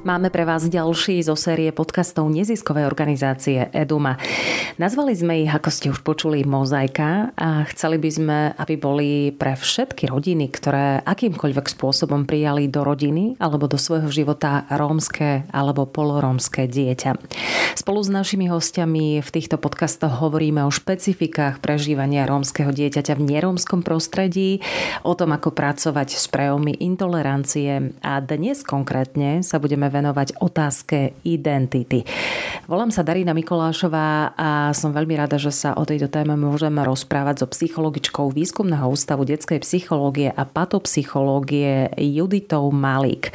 Máme pre vás ďalší zo série podcastov neziskovej organizácie Eduma. Nazvali sme ich, ako ste už počuli, Mozaika a chceli by sme, aby boli pre všetky rodiny, ktoré akýmkoľvek spôsobom prijali do rodiny alebo do svojho života rómske alebo polorómske dieťa. Spolu s našimi hostiami v týchto podcastoch hovoríme o špecifikách prežívania rómskeho dieťaťa v nerómskom prostredí, o tom, ako pracovať s prejavmi intolerancie a dnes konkrétne sa budeme venovať otázke identity. Volám sa Darina Mikolášová a som veľmi rada, že sa o tejto téme môžeme rozprávať so psychologičkou Výskumného ústavu detskej psychológie a patopsychológie Juditou Malík.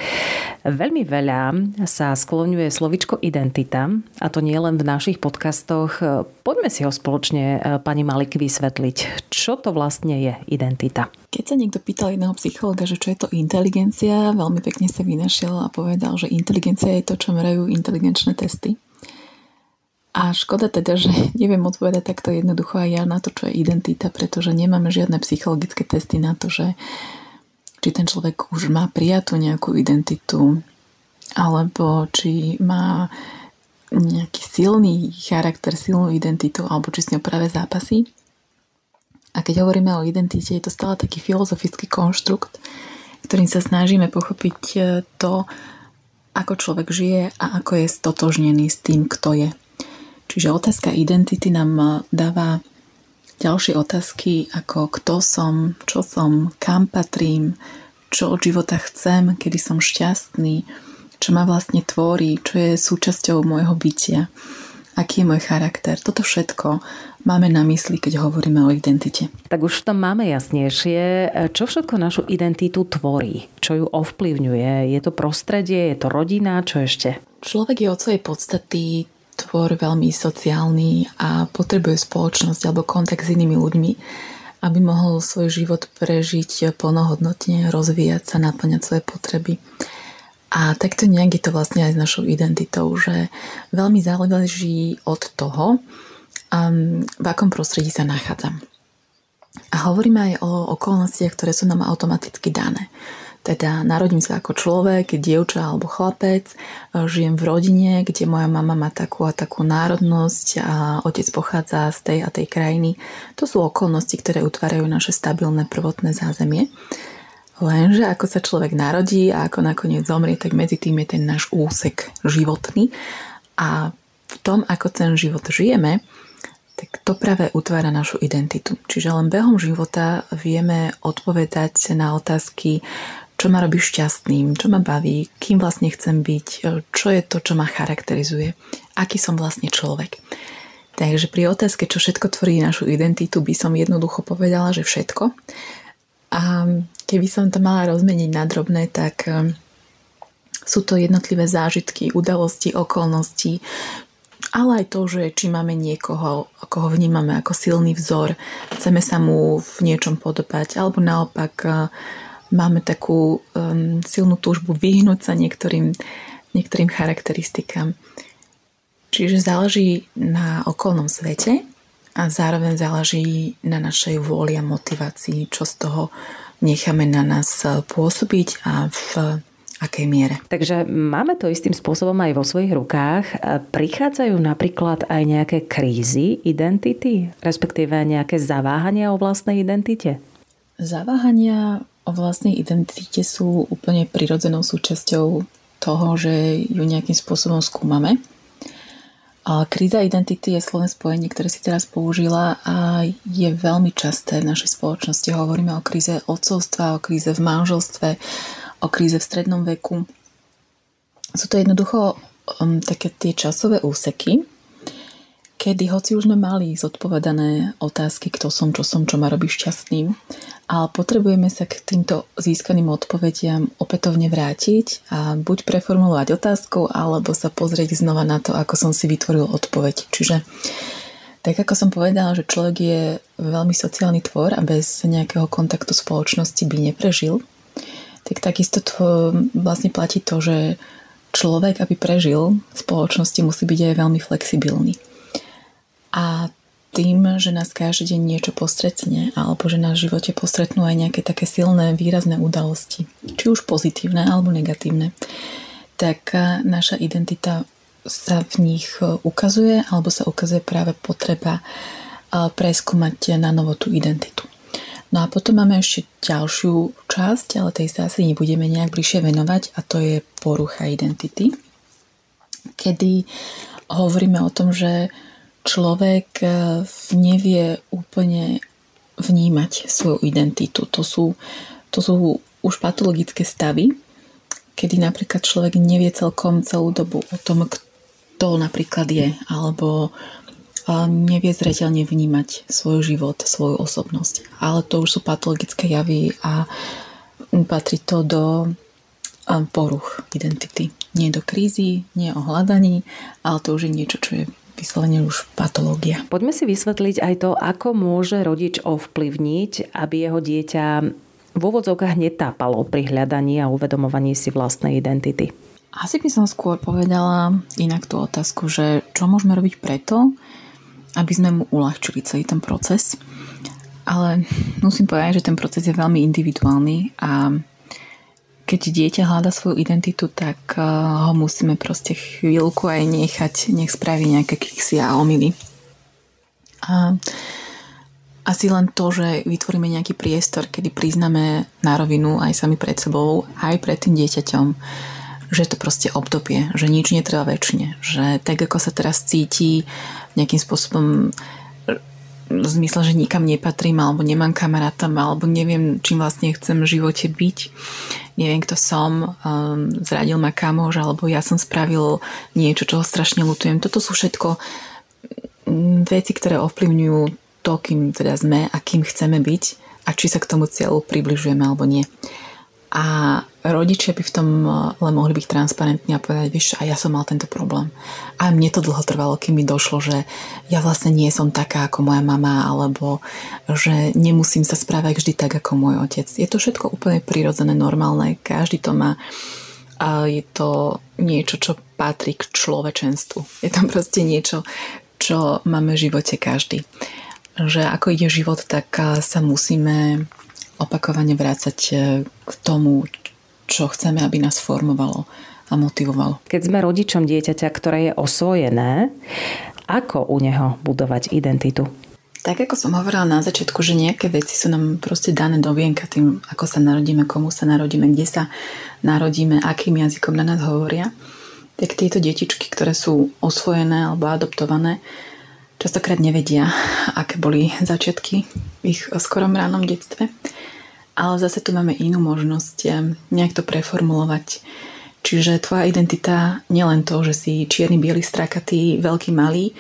Veľmi veľa sa skloňuje slovičko identita a to nie len v našich podcastoch. Poďme si ho spoločne, pani Malik, vysvetliť. Čo to vlastne je identita? Keď sa niekto pýtal jedného psychologa, že čo je to inteligencia, veľmi pekne sa vynašiel a povedal, že inteligencia je to, čo merajú inteligenčné testy. A škoda teda, že neviem odpovedať takto jednoducho aj ja na to, čo je identita, pretože nemáme žiadne psychologické testy na to, že či ten človek už má prijatú nejakú identitu, alebo či má nejaký silný charakter, silnú identitu, alebo či s ňou práve zápasí. A keď hovoríme o identite, je to stále taký filozofický konštrukt, ktorým sa snažíme pochopiť e, to, ako človek žije a ako je stotožnený s tým, kto je. Čiže otázka identity nám e, dáva ďalšie otázky ako kto som, čo som, kam patrím, čo od života chcem, kedy som šťastný, čo ma vlastne tvorí, čo je súčasťou môjho bytia aký je môj charakter. Toto všetko máme na mysli, keď hovoríme o identite. Tak už tam máme jasnejšie, čo všetko našu identitu tvorí, čo ju ovplyvňuje. Je to prostredie, je to rodina, čo ešte? Človek je od svojej podstaty tvor veľmi sociálny a potrebuje spoločnosť alebo kontakt s inými ľuďmi, aby mohol svoj život prežiť plnohodnotne, rozvíjať sa, naplňať svoje potreby. A takto nejak je to vlastne aj s našou identitou, že veľmi záleží od toho, um, v akom prostredí sa nachádzam. A hovoríme aj o okolnostiach, ktoré sú nám automaticky dané. Teda narodím sa ako človek, dievča alebo chlapec, žijem v rodine, kde moja mama má takú a takú národnosť a otec pochádza z tej a tej krajiny. To sú okolnosti, ktoré utvárajú naše stabilné prvotné zázemie. Lenže ako sa človek narodí a ako nakoniec zomrie, tak medzi tým je ten náš úsek životný. A v tom, ako ten život žijeme, tak to práve utvára našu identitu. Čiže len behom života vieme odpovedať na otázky, čo ma robí šťastným, čo ma baví, kým vlastne chcem byť, čo je to, čo ma charakterizuje, aký som vlastne človek. Takže pri otázke, čo všetko tvorí našu identitu, by som jednoducho povedala, že všetko. A keby som to mala rozmeniť na drobné, tak um, sú to jednotlivé zážitky, udalosti, okolnosti, ale aj to, že či máme niekoho, koho vnímame ako silný vzor, chceme sa mu v niečom podobať, alebo naopak uh, máme takú um, silnú túžbu vyhnúť sa niektorým, niektorým charakteristikám. Čiže záleží na okolnom svete a zároveň záleží na našej vôli a motivácii, čo z toho necháme na nás pôsobiť a v akej miere. Takže máme to istým spôsobom aj vo svojich rukách. Prichádzajú napríklad aj nejaké krízy identity, respektíve nejaké zaváhania o vlastnej identite? Zaváhania o vlastnej identite sú úplne prirodzenou súčasťou toho, že ju nejakým spôsobom skúmame. A kríza identity je slovné spojenie, ktoré si teraz použila a je veľmi časté v našej spoločnosti. Hovoríme o kríze odcovstva, o kríze v manželstve, o kríze v strednom veku. Sú to jednoducho um, také tie časové úseky, kedy hoci už sme mali zodpovedané otázky, kto som, čo som, čo ma robí šťastným, a potrebujeme sa k týmto získaným odpovediam opätovne vrátiť a buď preformulovať otázku, alebo sa pozrieť znova na to, ako som si vytvoril odpoveď. Čiže tak ako som povedala, že človek je veľmi sociálny tvor a bez nejakého kontaktu spoločnosti by neprežil, tak takisto to vlastne platí to, že človek, aby prežil v spoločnosti, musí byť aj veľmi flexibilný. A tým, že nás každý deň niečo postretne alebo že nás v živote postretnú aj nejaké také silné, výrazné udalosti, či už pozitívne alebo negatívne, tak e, naša identita sa v nich e, ukazuje alebo sa ukazuje práve potreba e, preskúmať na novo tú identitu. No a potom máme ešte ďalšiu časť, ale tej sa asi nebudeme nejak bližšie venovať a to je porucha identity, kedy hovoríme o tom, že človek e, nevie úplne vnímať svoju identitu. To sú, to sú už patologické stavy, kedy napríklad človek nevie celkom celú dobu o tom, kto napríklad je, alebo nevie zreteľne vnímať svoj život, svoju osobnosť. Ale to už sú patologické javy a patrí to do poruch identity. Nie do krízy, nie o hľadaní, ale to už je niečo, čo je vyslovene už patológia. Poďme si vysvetliť aj to, ako môže rodič ovplyvniť, aby jeho dieťa v úvodzovkách netápalo pri hľadaní a uvedomovaní si vlastnej identity. Asi by som skôr povedala inak tú otázku, že čo môžeme robiť preto, aby sme mu uľahčili celý ten proces. Ale musím povedať, že ten proces je veľmi individuálny a keď dieťa hľada svoju identitu, tak eh, ho musíme proste chvíľku aj nechať, nech spraví nejaké kiksy a omily. A asi len to, že vytvoríme nejaký priestor, kedy priznáme na rovinu aj sami pred sebou, aj pred tým dieťaťom, že to proste obdobie, že nič netrvá väčšine, že tak ako sa teraz cíti nejakým spôsobom v zmysle, že nikam nepatrím alebo nemám kamaráta alebo neviem, čím vlastne chcem v živote byť. Neviem, kto som, um, zradil ma kamož alebo ja som spravil niečo, čo strašne lutujem. Toto sú všetko mm, veci, ktoré ovplyvňujú to, kým teda sme a kým chceme byť a či sa k tomu cieľu približujeme alebo nie. A rodičia by v tom eh, len mohli byť transparentní a povedať, vieš, a ja som mal tento problém. A mne to dlho trvalo, kým mi došlo, že ja vlastne nie som taká ako moja mama, alebo že nemusím sa správať vždy tak ako môj otec. Je to všetko úplne prirodzené, normálne, každý to má. A je to niečo, čo patrí k človečenstvu. Je to proste niečo, čo máme v živote každý. Že ako ide život, tak eh, sa musíme opakovane vrácať e, k tomu, čo chceme, aby nás formovalo a motivovalo. Keď sme rodičom dieťaťa, ktoré je osvojené, ako u neho budovať identitu? Tak ako som hovorila na začiatku, že nejaké veci sú nám proste dané do vienka tým, ako sa narodíme, komu sa narodíme, kde sa narodíme, akým jazykom na nás hovoria, tak tieto detičky, ktoré sú osvojené alebo adoptované, častokrát nevedia, aké boli začiatky v ich skorom ránom detstve. Ale zase tu máme inú možnosť eh, nejak to preformulovať. Čiže tvoja identita nielen to, že si čierny, biely, strakatý, veľký, malý,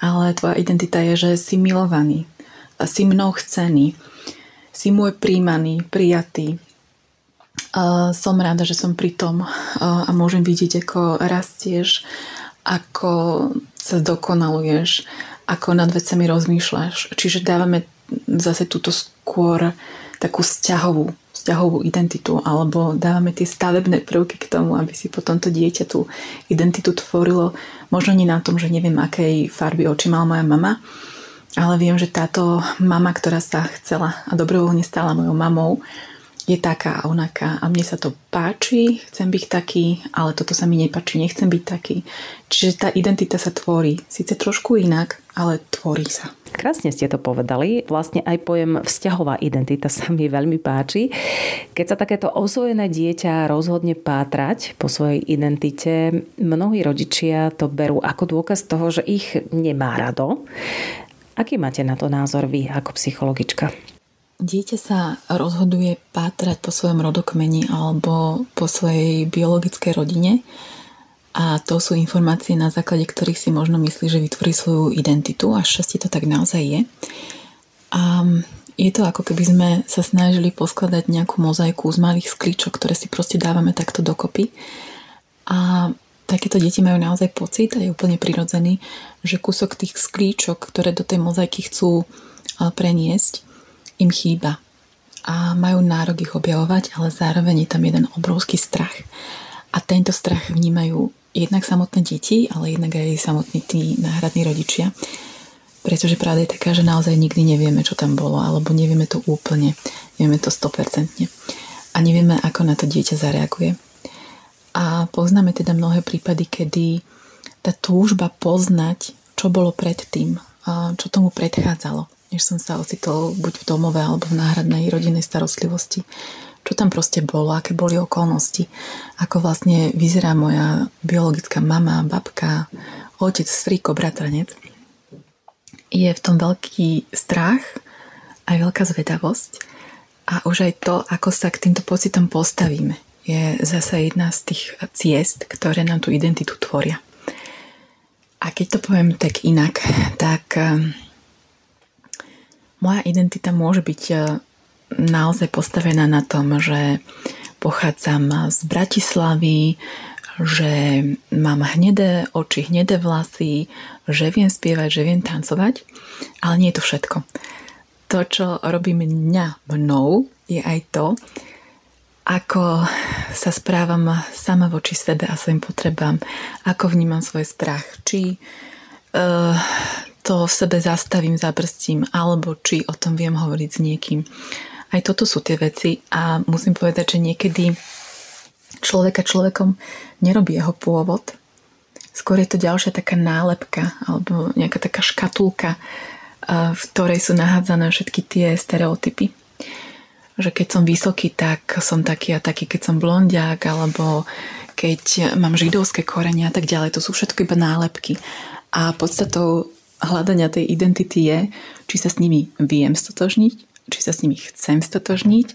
ale tvoja identita je, že si milovaný, si mnou chcený, si môj príjmaný, prijatý. Som rada, že som pri tom a môžem vidieť, ako rastieš, ako sa zdokonaluješ, ako nad vecami rozmýšľaš. Čiže dávame zase túto skôr takú vzťahovú, vzťahovú identitu alebo dávame tie stavebné prvky k tomu, aby si potom to dieťa tú identitu tvorilo. Možno nie na tom, že neviem, akej farby oči mal moja mama, ale viem, že táto mama, ktorá sa chcela a dobrovoľne stala mojou mamou, je taká a onaká a mne sa to páči, chcem byť taký, ale toto sa mi nepáči, nechcem byť taký. Čiže tá identita sa tvorí, síce trošku inak, ale tvorí sa. Krásne ste to povedali. Vlastne aj pojem vzťahová identita sa mi veľmi páči. Keď sa takéto osvojené dieťa rozhodne pátrať po svojej identite, mnohí rodičia to berú ako dôkaz toho, že ich nemá rado. Aký máte na to názor vy ako psychologička? Dieťa sa rozhoduje pátrať po svojom rodokmeni alebo po svojej biologickej rodine a to sú informácie, na základe ktorých si možno myslí, že vytvorí svoju identitu a šťastie to tak naozaj je. A je to ako keby sme sa snažili poskladať nejakú mozaiku z malých sklíčok, ktoré si proste dávame takto dokopy. A takéto deti majú naozaj pocit a je úplne prirodzený, že kúsok tých sklíčok, ktoré do tej mozaiky chcú preniesť, im chýba. a majú nárok ich objavovať, ale zároveň je tam jeden obrovský strach. A tento strach vnímajú jednak samotné deti, ale jednak aj samotní tí náhradní rodičia. Pretože pravda je taká, že naozaj nikdy nevieme, čo tam bolo, alebo nevieme to úplne, nevieme to 100%. A nevieme, ako na to dieťa zareaguje. A poznáme teda mnohé prípady, kedy tá túžba poznať, čo bolo predtým, čo tomu predchádzalo, než som sa ocitol buď v domove alebo v náhradnej rodinnej starostlivosti. Čo tam proste bolo, aké boli okolnosti, ako vlastne vyzerá moja biologická mama, babka, otec, strýko, bratranec. Je v tom veľký strach, aj veľká zvedavosť a už aj to, ako sa k týmto pocitom postavíme, je zase jedna z tých ciest, ktoré nám tú identitu tvoria. A keď to poviem tak inak, tak moja identita môže byť eh, naozaj postavená na tom, že pochádzam z Bratislavy, že mám hnedé oči, hnedé vlasy, že viem spievať, že viem tancovať, ale nie je to všetko. To, čo robí mňa mnou, je aj to, ako sa správam sama voči sebe a svojim potrebám, ako vnímam svoj strach, či uh, to v sebe zastavím, zabrstím, alebo či o tom viem hovoriť s niekým. Aj toto sú tie veci a musím povedať, že niekedy človeka človekom nerobí jeho pôvod. Skôr je to ďalšia taká nálepka alebo nejaká taká škatulka, v ktorej sú nahádzané všetky tie stereotypy že keď som vysoký, tak som taký a taký, keď som blondiak, alebo keď mám židovské korenia a tak ďalej. To sú všetko iba nálepky. A podstatou hľadania tej identity je, či sa s nimi viem stotožniť, či sa s nimi chcem stotožniť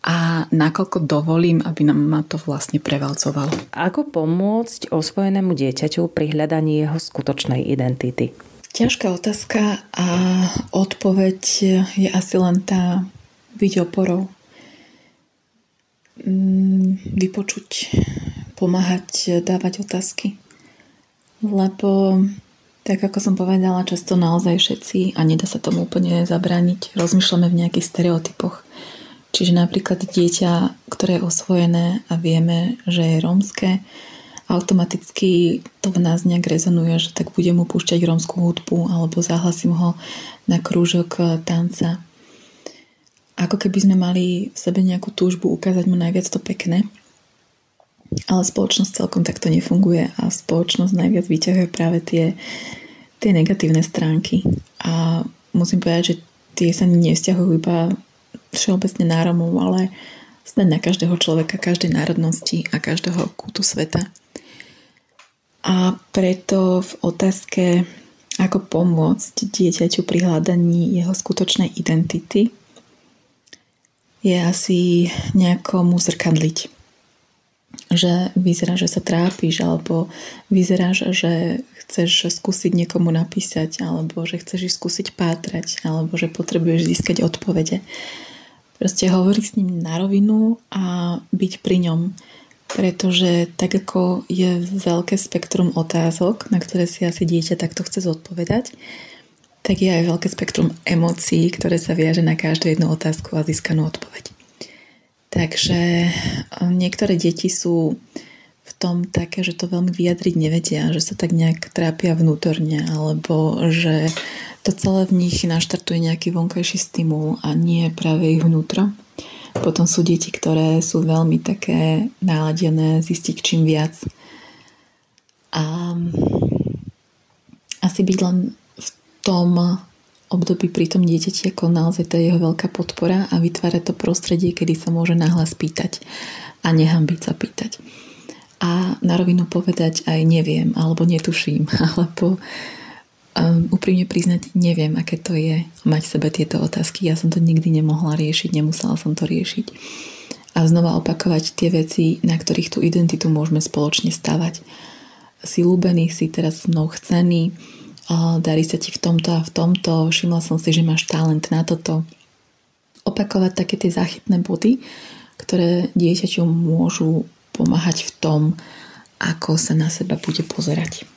a nakoľko dovolím, aby nám ma to vlastne prevalcovalo. Ako pomôcť osvojenému dieťaťu pri hľadaní jeho skutočnej identity? Ťažká otázka a odpoveď je asi len tá byť oporou, mm, vypočuť, pomáhať, dávať otázky. Lebo, tak ako som povedala, často naozaj všetci, a nedá sa tomu úplne zabrániť, rozmýšľame v nejakých stereotypoch. Čiže napríklad dieťa, ktoré je osvojené a vieme, že je rómske, automaticky to v nás nejak rezonuje, že tak budem mu púšťať rómskú hudbu alebo zahlasím ho na krúžok tanca ako keby sme mali v sebe nejakú túžbu ukázať mu najviac to pekné. Ale spoločnosť celkom takto nefunguje a spoločnosť najviac vyťahuje práve tie, tie negatívne stránky. A musím povedať, že tie sa nevzťahujú iba všeobecne na Romov, ale snad na každého človeka, každej národnosti a každého kútu sveta. A preto v otázke, ako pomôcť dieťaťu pri hľadaní jeho skutočnej identity, je asi nejako mu zrkadliť. Že vyzerá, že sa trápiš, alebo vyzeráš, že chceš skúsiť niekomu napísať, alebo že chceš skúsiť pátrať, alebo že potrebuješ získať odpovede. Proste hovoriť s ním na rovinu a byť pri ňom. Pretože tak ako je veľké spektrum otázok, na ktoré si asi dieťa takto chce zodpovedať, tak je aj veľké spektrum emócií, ktoré sa viaže na každú jednu otázku a získanú odpoveď. Takže um, niektoré deti sú v tom také, že to veľmi vyjadriť nevedia, že sa tak nejak trápia vnútorne, alebo že to celé v nich naštartuje nejaký vonkajší stimul a nie práve ich vnútro. Potom sú deti, ktoré sú veľmi také naladené zistiť čím viac. A asi byť len tom období pri tom dieťati ako naozaj je jeho veľká podpora a vytvára to prostredie, kedy sa môže nahlas pýtať a nehambiť sa pýtať. A na rovinu povedať aj neviem, alebo netuším, alebo um, úprimne priznať neviem, aké to je mať sebe tieto otázky. Ja som to nikdy nemohla riešiť, nemusela som to riešiť. A znova opakovať tie veci, na ktorých tú identitu môžeme spoločne stavať. Si ľúbený, si teraz mnou chcený, darí sa ti v tomto a v tomto, všimla som si, že máš talent na toto. Opakovať také tie záchytné body, ktoré dieťaťu môžu pomáhať v tom, ako sa na seba bude pozerať.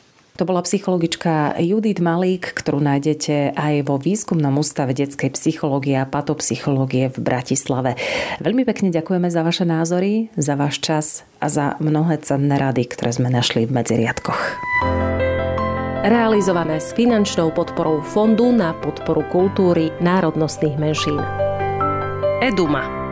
To bola psychologička Judith Malík, ktorú nájdete aj vo výskumnom ústave detskej psychológie a patopsychológie v Bratislave. Veľmi pekne ďakujeme za vaše názory, za váš čas a za mnohé cenné rady, ktoré sme našli v medziriadkoch. Realizované s finančnou podporou Fondu na podporu kultúry národnostných menšín. Eduma